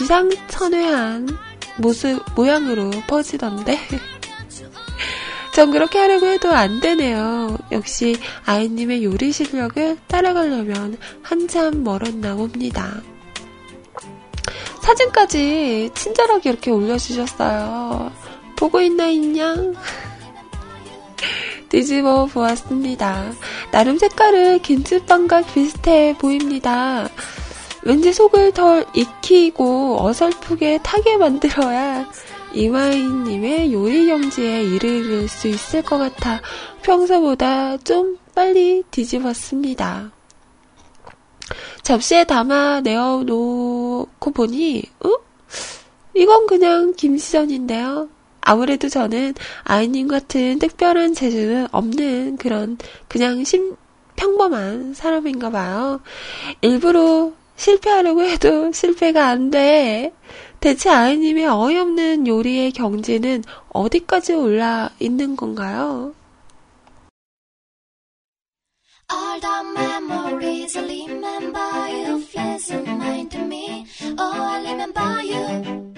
기상천외한 모습, 모양으로 퍼지던데. [LAUGHS] 전 그렇게 하려고 해도 안 되네요. 역시 아이님의 요리 실력을 따라가려면 한참 멀었나 봅니다. 사진까지 친절하게 이렇게 올려주셨어요. 보고 있나 있냐? [LAUGHS] 뒤집어 보았습니다. 나름 색깔은 김치빵과 비슷해 보입니다. 왠지 속을 덜 익히고 어설프게 타게 만들어야 이마희님의 요리 경지에 이르를 수 있을 것 같아 평소보다 좀 빨리 뒤집었습니다. 접시에 담아 내어놓고 보니, 어? 이건 그냥 김치전인데요. 아무래도 저는 아이님 같은 특별한 재주는 없는 그런 그냥 심, 평범한 사람인가 봐요. 일부러 실패하려고 해도 실패가 안 돼. 대체 아이님의 어이없는 요리의 경지는 어디까지 올라 있는 건가요? All the memories I remember you in mind to me. Oh, I remember you.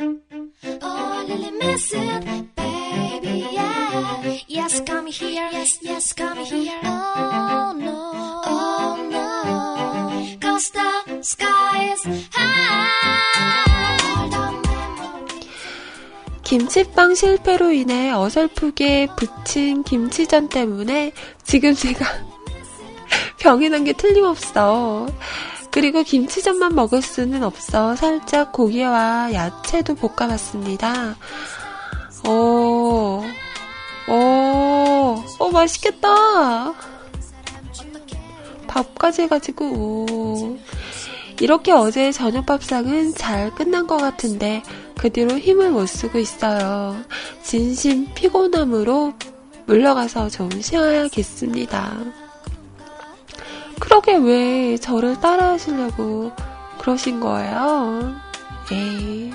Oh, I really miss it, baby. Yeah. Yes, come here. Yes, yes, come here. Oh no. Oh 김치빵 실패로 인해 어설프게 붙인 김치전 때문에 지금 제가 [LAUGHS] 병이 난 게 틀림없어. 그리고 김치전만 먹을 수는 없어 살짝 고기와 야채도 볶아봤습니다. 오, 오, 오, 맛있겠다. 밥까지 해가지고, 오. 이렇게 어제 저녁 밥상은 잘 끝난 것 같은데, 그 뒤로 힘을 못 쓰고 있어요. 진심 피곤함으로 물러가서 좀 쉬어야겠습니다. 그러게 왜 저를 따라 하시려고 그러신 거예요? 에이.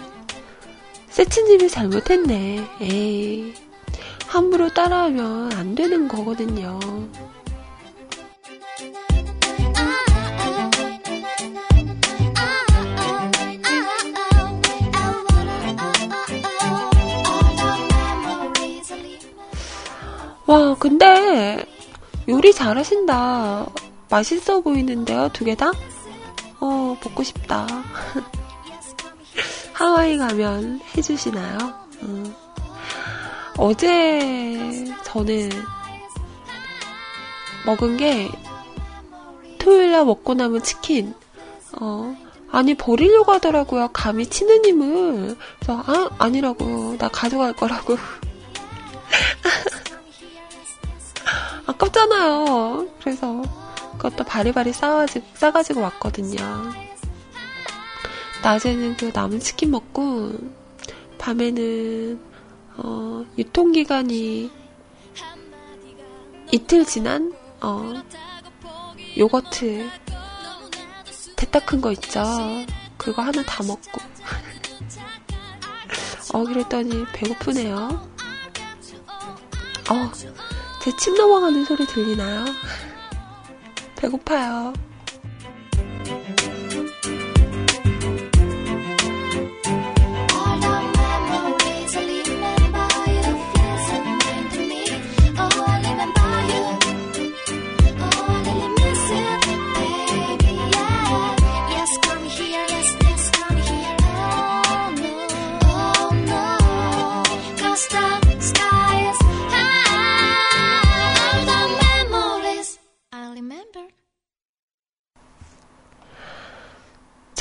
세치님이 잘못했네. 에이. 함부로 따라하면 안 되는 거거든요. 와, 근데 요리 잘하신다. 맛있어 보이는데요, 두 개 다? 어, 먹고 싶다. [LAUGHS] 하와이 가면 해주시나요? 음. 어제 저는 먹은 게 토요일날 먹고 남은 치킨. 어, 아니 버리려고 하더라고요. 감히 힘을. 그래서 아 아니라고 나 가져갈 거라고. [LAUGHS] 아깝잖아요. 그래서 그것도 바리바리 싸가지고, 싸가지고 왔거든요. 낮에는 그 남은 치킨 먹고, 밤에는, 어, 유통기간이 이틀 지난, 어, 요거트, 대따 큰 거 있죠. 그거 하나 다 먹고. [LAUGHS] 어, 그랬더니 배고프네요. 어, 제 침 넘어가는 소리 들리나요? [LAUGHS] 배고파요.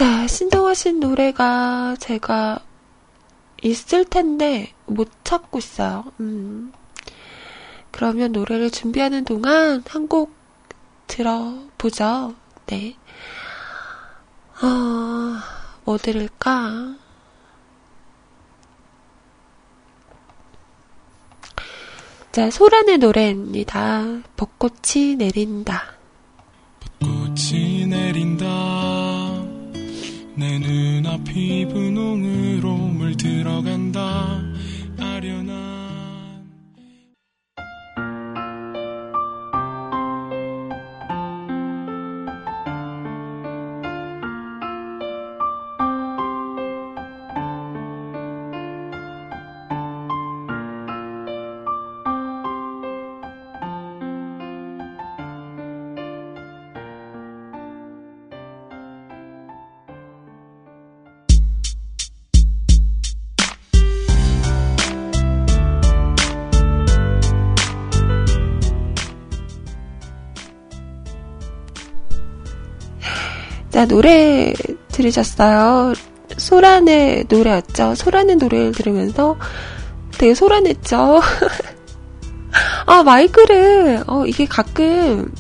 신청하신 노래가 제가 있을 텐데 못 찾고 있어요. 음. 그러면 노래를 준비하는 동안 한 곡 들어보죠. 네. 아, 뭐 들을까? 자, 소란의 노래입니다. 벚꽃이 내린다. 벚꽃이 내린다. 내 눈앞이 분홍으로 물들어간다. 자, 노래 들으셨어요. 소란의 노래였죠. 소란의 노래를 들으면서 되게 소란했죠. [LAUGHS] 아, 마이크를, 어, 이게 가끔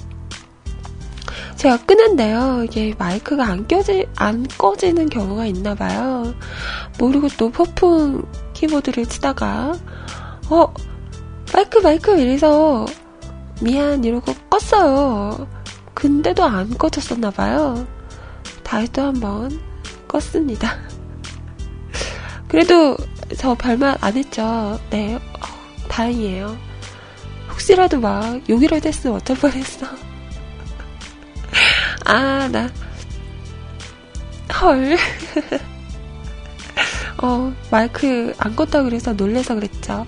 제가 끄는데요. 이게 마이크가 안 껴지, 안 꺼지는 경우가 있나 봐요. 모르고 또 퍼풍 키보드를 치다가, 어, 마이크, 마이크 이래서 미안 이러고 껐어요. 근데도 안 꺼졌었나 봐요. 다시 또 한번 껐습니다. 그래도 저 별말 안 했죠. 네, 어, 다행이에요. 혹시라도 막 욕이라도 했으면 어쩔 뻔했어. [LAUGHS] 아, 나, 헐. [LAUGHS] 어, 마이크 안 껐다 그래서 놀래서 그랬죠.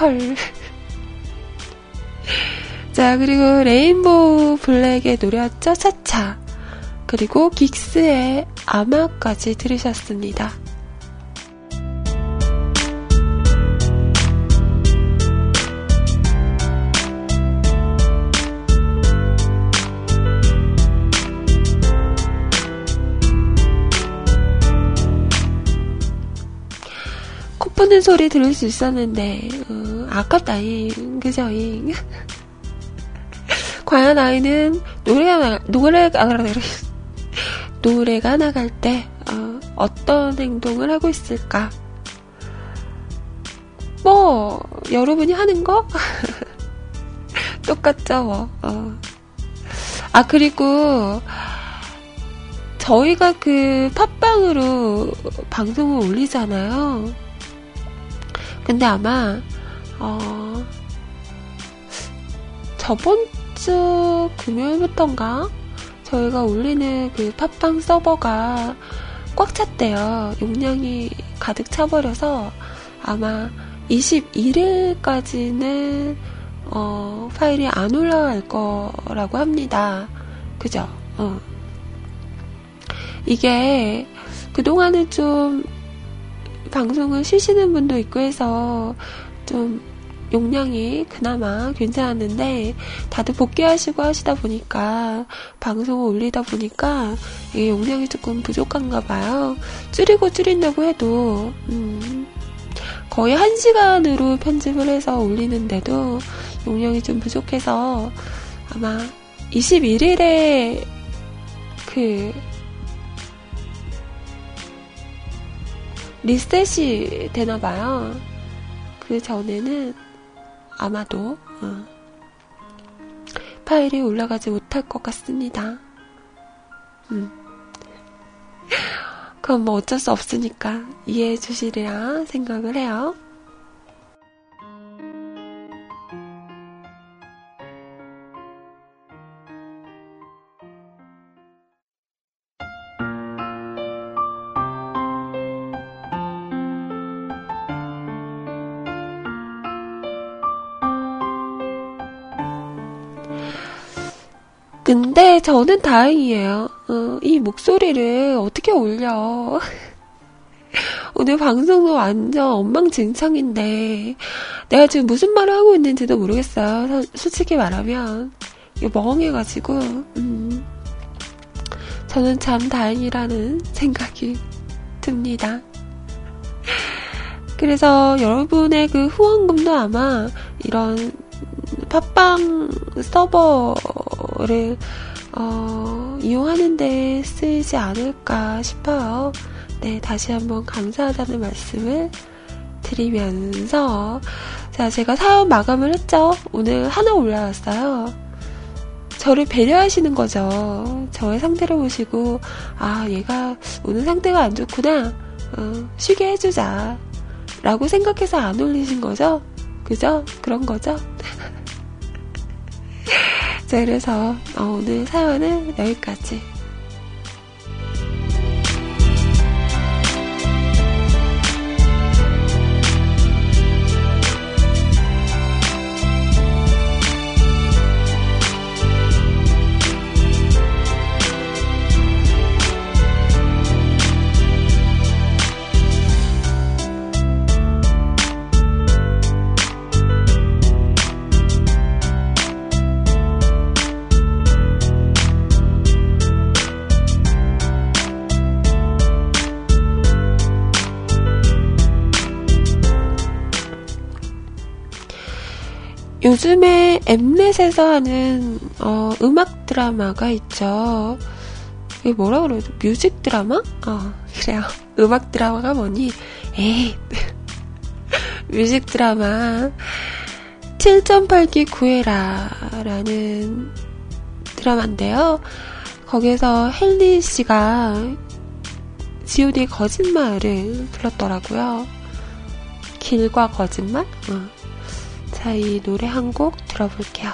헐. [LAUGHS] 자, 그리고 레인보우 블랙의 노래였죠? 차차. 그리고 긱스의 아마까지 들으셨습니다. 코 푸는 소리 들을 수 있었는데 어, 아깝다잉 그저잉 [LAUGHS] 과연 아이는 노래가 노래가 노래가 나갈 때 어, 떤 행동을 하고 있을까? 뭐 여러분이 하는 거 [LAUGHS] 똑같죠. 뭐. 어. 아 그리고 저희가 그 팟빵으로 방송을 올리잖아요. 근데 아마 어, 저번 주 금요일부터인가 저희가 올리는 그 팟빵 서버가 꽉 찼대요. 용량이 가득 차버려서 아마 21일까지는 어, 파일이 안 올라갈 거라고 합니다. 그죠? 어. 이게 그동안은 좀 방송을 쉬시는 분도 있고 해서 좀 용량이 그나마 괜찮았는데 다들 복귀하시고 하시다 보니까 방송을 올리다 보니까 이게 용량이 조금 부족한가 봐요. 줄이고 줄인다고 해도 음, 거의 한 시간으로 편집을 해서 올리는데도 용량이 좀 부족해서 아마 21일에 그 리셋이 되나 봐요. 그 전에는 아마도 어, 파일이 올라가지 못할 것 같습니다. 음. 그건 뭐 어쩔 수 없으니까 이해해 주시리라 생각을 해요. 근데 저는 다행이에요. 어, 이 목소리를 어떻게 올려. [LAUGHS] 오늘 방송도 완전 엉망진창인데, 내가 지금 무슨 말을 하고 있는지도 모르겠어요. 솔직히 말하면. 멍해가지고, 음. 저는 참 다행이라는 생각이 듭니다. 그래서 여러분의 그 후원금도 아마 이런 팟빵 서버를 어, 이용하는데 쓰이지 않을까 싶어요. 네, 다시 한번 감사하다는 말씀을 드리면서, 자, 제가 사연 마감을 했죠. 오늘 하나 올라왔어요. 저를 배려하시는 거죠. 저의 상태를 보시고, 아, 얘가 오늘 상태가 안 좋구나. 어, 쉬게 해주자. 라고 생각해서 안 올리신 거죠? 그죠? 그런 거죠? [LAUGHS] 자, 그래서 어, 오늘 사연은 여기까지. 요즘에 엠넷에서 하는 어, 음악 드라마가 있죠. 이게 뭐라 그러죠? 뮤직 드라마? 어, 그래요. 음악 드라마가 뭐니? 에이. [LAUGHS] 뮤직 드라마 7.8기 구해라 라는 드라마인데요. 거기서 헨리 씨가 지오디의 거짓말을 불렀더라고요. 길과 거짓말? 어. 자, 이 노래 한 곡 들어볼게요.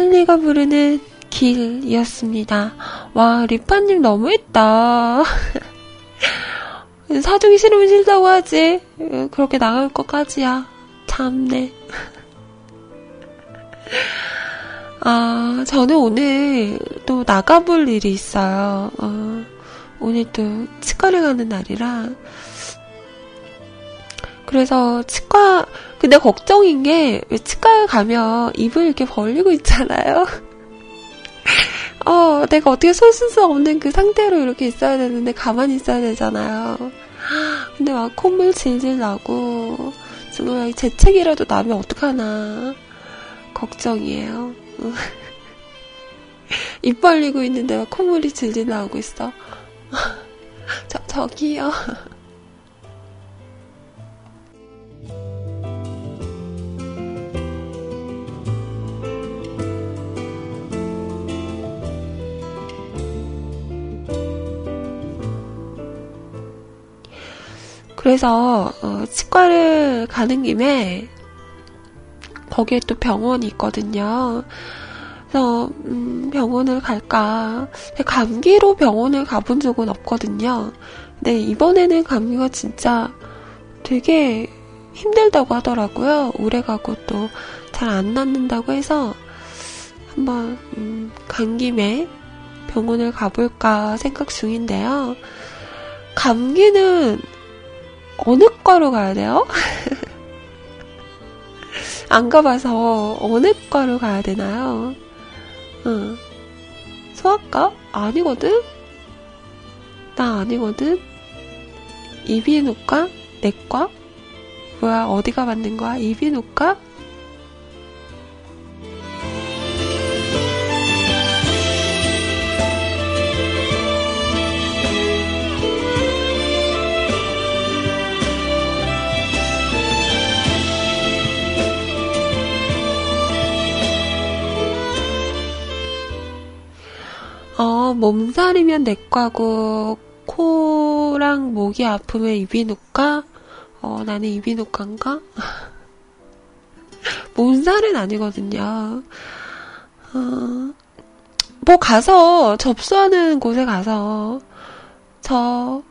자, 헨리가 부르는 길이었습니다. 와, 리파님 너무했다. [LAUGHS] 사주기 싫으면 싫다고 하지. 그렇게 나갈 것까지야. 참네. [LAUGHS] 아, 저는 오늘 또 나가볼 일이 있어요. 어, 오늘 또 치과를 가는 날이라. 그래서 치과, 근데 걱정인 게, 왜 치과에 가면 입을 이렇게 벌리고 있잖아요? [LAUGHS] 어, 내가 어떻게 소신수 없는 그 상태로 이렇게 있어야 되는데 가만히 있어야 되잖아요. [GASPS] 근데 막 콧물 질질 나고, 정말 재채기라도 나면 어떡하나. 걱정이에요. [LAUGHS] 입 벌리고 있는데 막 콧물이 질질 나오고 있어. [LAUGHS] 저, 저기요. 그래서 어, 치과를 가는 김에 거기에 또 병원이 있거든요. 그래서 음, 병원을 갈까? 감기로 병원을 가본 적은 없거든요. 근데 이번에는 감기가 진짜 되게 힘들다고 하더라고요. 오래 가고 또 잘 안 낫는다고 해서 한번 음, 간 김에 병원을 가볼까 생각 중인데요. 감기는 어느 과로 가야 돼요? [LAUGHS] 안 가봐서 어느 과로 가야 되나요? 응. 소아과? 아니거든? 나 아니거든? 이비인후과? 내과? 뭐야, 어디가 맞는 거야? 이비인후과? 어, 몸살이면 내과고, 코랑 목이 아프면 이비인후과? 어, 나는 이비인후과인가? [LAUGHS] 몸살은 아니거든요. 어, 뭐 가서, 접수하는 곳에 가서, 저,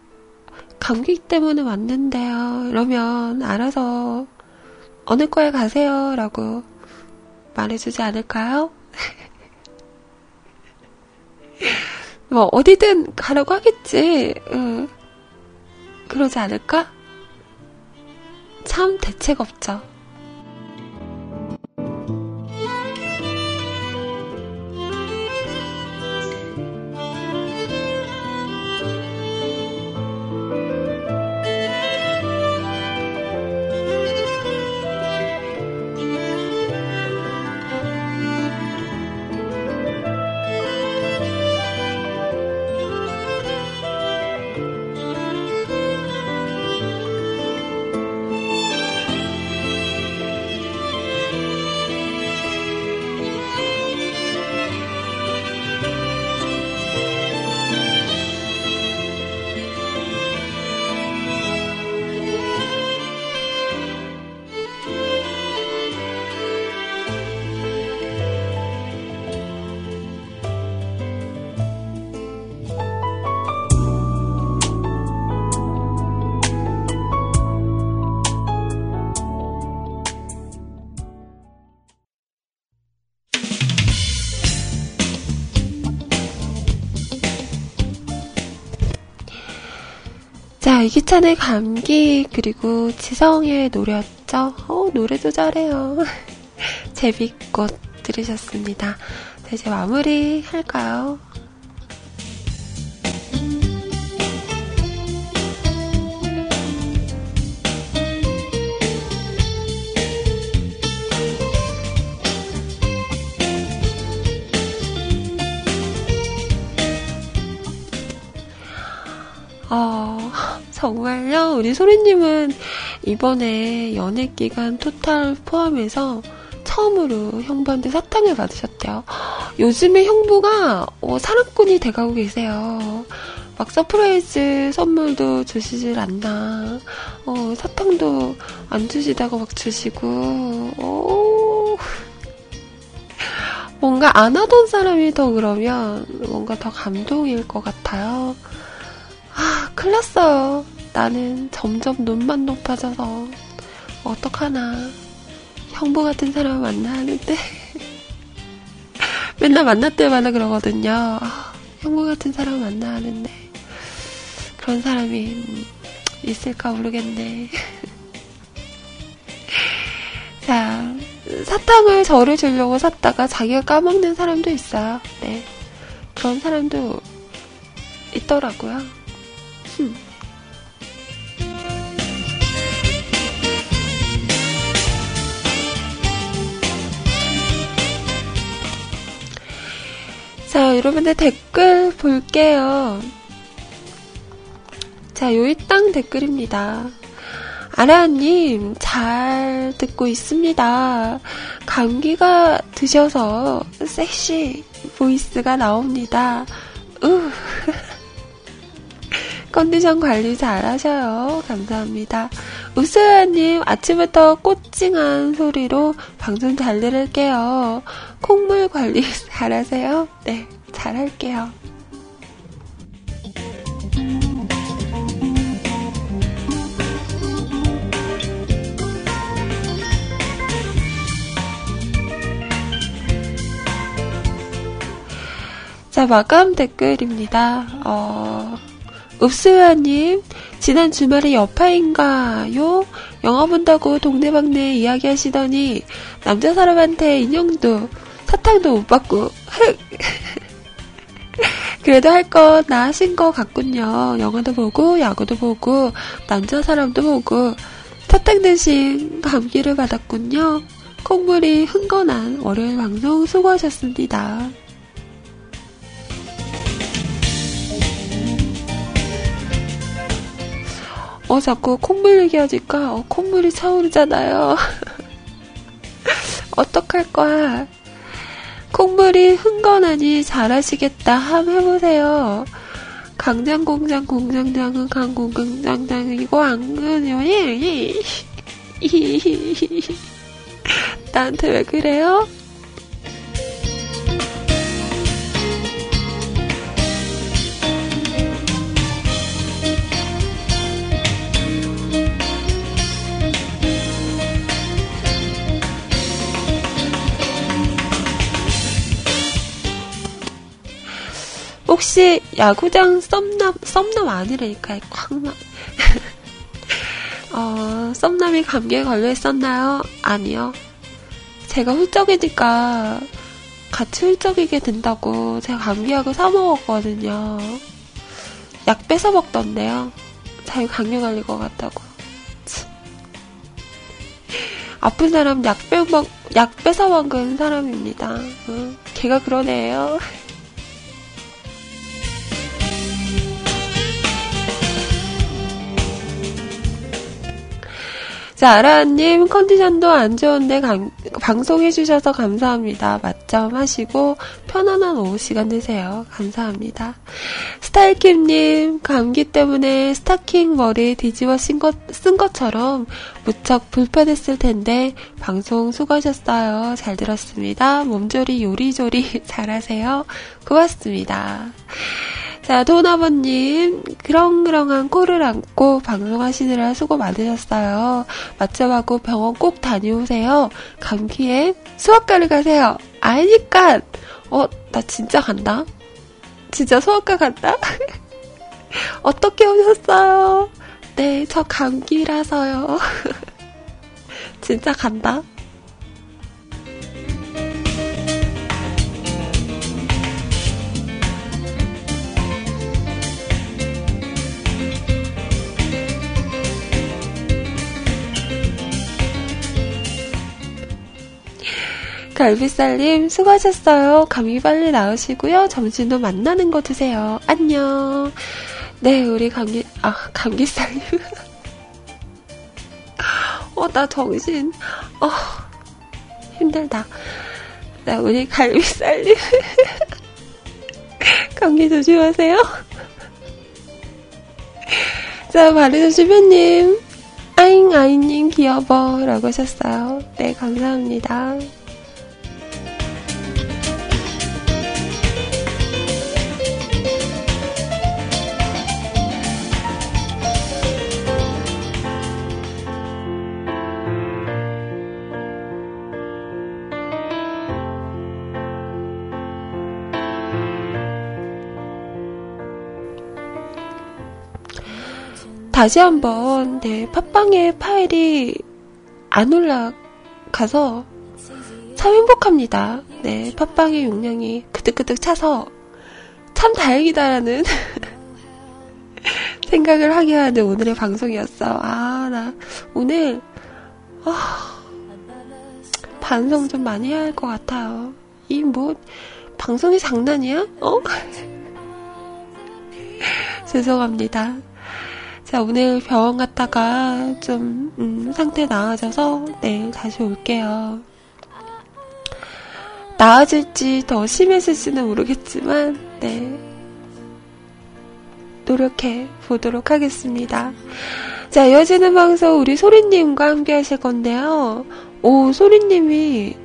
감기 때문에 왔는데요. 이러면 알아서 어느 과에 가세요. 라고 말해주지 않을까요? [LAUGHS] 뭐, 어디든 가라고 하겠지. 응. 그러지 않을까? 참 대책 없죠. 자, 이기찬의 감기, 그리고 지성의 노래였죠. 어, 노래도 잘해요. 제비꽃 들으셨습니다. 자, 이제 마무리 할까요? 정말요? 우리 소리님은 이번에 연애 기간 total 포함해서 처음으로 형부한테 사탕을 받으셨대요. 요즘에 형부가 어, 사랑꾼이 돼가고 계세요. 막 surprise 선물도 주시질 않나. 어, 사탕도 안 주시다가 막 주시고, 어, 뭔가 안 하던 사람이 더 그러면 뭔가 더 감동일 것 같아요. 아, 큰일 났어요. 나는 점점 눈만 높아져서 어떡하나. 형부 같은 사람 만나 하는데 [LAUGHS] 맨날 만날 때마다 그러거든요. 아, 형부 같은 사람 만나 하는데 그런 사람이 있을까 모르겠네. [LAUGHS] 자, 사탕을 저를 주려고 샀다가 자기가 까먹는 사람도 있어요. 네. 그런 사람도 있더라고요. 흠. 자, 여러분들 댓글 볼게요. 자, 요이땅 댓글입니다. 아라님, 잘 듣고 있습니다. 감기가 드셔서 섹시 보이스가 나옵니다. 으. [LAUGHS] 컨디션 관리 잘 하셔요. 감사합니다. 우스야님, 아침부터 꼬찡한 소리로 방송 잘 들을게요. 콩물 관리 [LAUGHS] 잘 하세요? 네, 잘 할게요. 자, 마감 댓글입니다. 어, 읍스와님, 지난 주말에 여파인가요? 영화 본다고 동네방네 이야기 하시더니, 남자 사람한테 인형도, 사탕도 못 받고, 흑! [LAUGHS] 그래도 할 거 나 하신 거 같군요. 영화도 보고, 야구도 보고, 남자 사람도 보고, 사탕 대신 감기를 받았군요. 콩물이 흥건한 월요일 방송 수고하셨습니다. 어, 자꾸 콧물 얘기하니까, 어, 콧물이 차오르잖아요. [LAUGHS] 어떡할 거야. 콧물이 흥건하니 잘하시겠다. 함 해보세요. 강장공장 공장장은 강공장장이고 안근요. 나한테 왜 그래요? 혹시 야구장 썸남, 썸남 아니라니까, 쾅남. [LAUGHS] 어, 썸남이 감기에 걸려 있었나요? 아니요. 제가 훌쩍이니까 같이 훌쩍이게 된다고 제가 감기약을 사먹었거든요. 약 뺏어 먹던데요. 자기 감기 걸릴 것 같다고. 아픈 사람 약, 빼, 먹, 약 뺏어 먹은 사람입니다. 어, 걔가 애예요. [LAUGHS] 자, 아라님 컨디션도 안 좋은데 감, 방송해주셔서 감사합니다. 맞점 하시고 편안한 오후 시간 되세요. 감사합니다. 스타일킴님, 감기 때문에 스타킹 머리 뒤집어 쓴, 것, 쓴 것처럼 무척 불편했을 텐데 방송 수고하셨어요. 잘 들었습니다. 몸조리 요리조리 [LAUGHS] 잘하세요. 고맙습니다. 자, 도나버님, 그렁그렁한 코를 안고 방송하시느라 수고 많으셨어요. 맞점하고 병원 꼭 다녀오세요. 감기에 수학과를 가세요. 아니까! 어, 나 진짜 간다? 진짜 수학과 간다? [LAUGHS] 어떻게 오셨어요? 네, 저 감기라서요. [LAUGHS] 진짜 간다? 갈비살님 수고하셨어요. 감기 빨리 나으시고요. 점심도 만나는 거 드세요. 안녕. 네, 우리 감기, 아, 감기살님. [LAUGHS] 어, 나 정신, 어, 힘들다. 네, 우리 갈비살님. [LAUGHS] 감기 조심하세요. 자, 바르는 주변님. 아잉, 아잉님 귀여워. 라고 하셨어요. 네, 감사합니다. 다시 한번 네 팟빵에 파일이 안 올라가서 참 행복합니다. 네 팟빵의 용량이 그득그득 차서 참 다행이다라는 [LAUGHS] 생각을 하게 하는 오늘의 방송이었어. 아, 나 오늘 아, 반성 좀 많이 해야 할 것 같아요. 이 뭐 방송이 장난이야? 어? [LAUGHS] 죄송합니다. 자, 오늘 병원 갔다가 좀, 음, 상태 나아져서 내일 다시 올게요. 나아질지 더 심해질지는 모르겠지만, 네. 노력해 보도록 하겠습니다. 자, 이어지는 방송 우리 소리님과 함께 하실 건데요. 오, 소리님이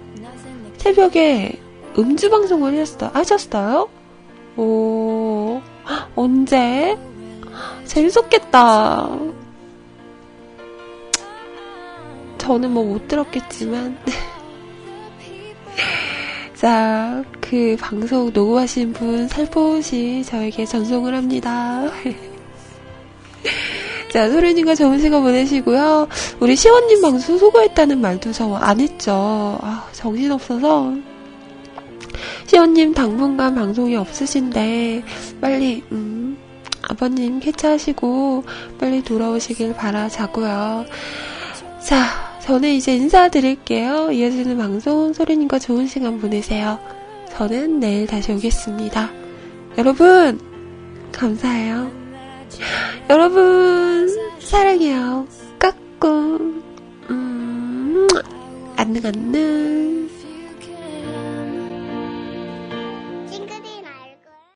새벽에 음주 방송을 하셨어, 하셨어요? 오, 언제? 재밌었겠다. 저는 뭐 못 들었겠지만. [LAUGHS] 자, 그 방송 녹음하신 분 살포시 저에게 전송을 합니다. [LAUGHS] 자, 소련님과 좋은 시간 보내시고요. 우리 시원님 방송 수고했다는 말도 저 안 했죠. 아, 정신없어서. 시원님 당분간 방송이 없으신데, 빨리, 음, 아버님 쾌차하시고 빨리 돌아오시길 바라자고요. 자, 저는 이제 인사드릴게요. 이어지는 방송 소리님과 좋은 시간 보내세요. 저는 내일 다시 오겠습니다. 여러분, 감사해요. 여러분, 사랑해요. 까꿍. 음, 안녕, 안녕.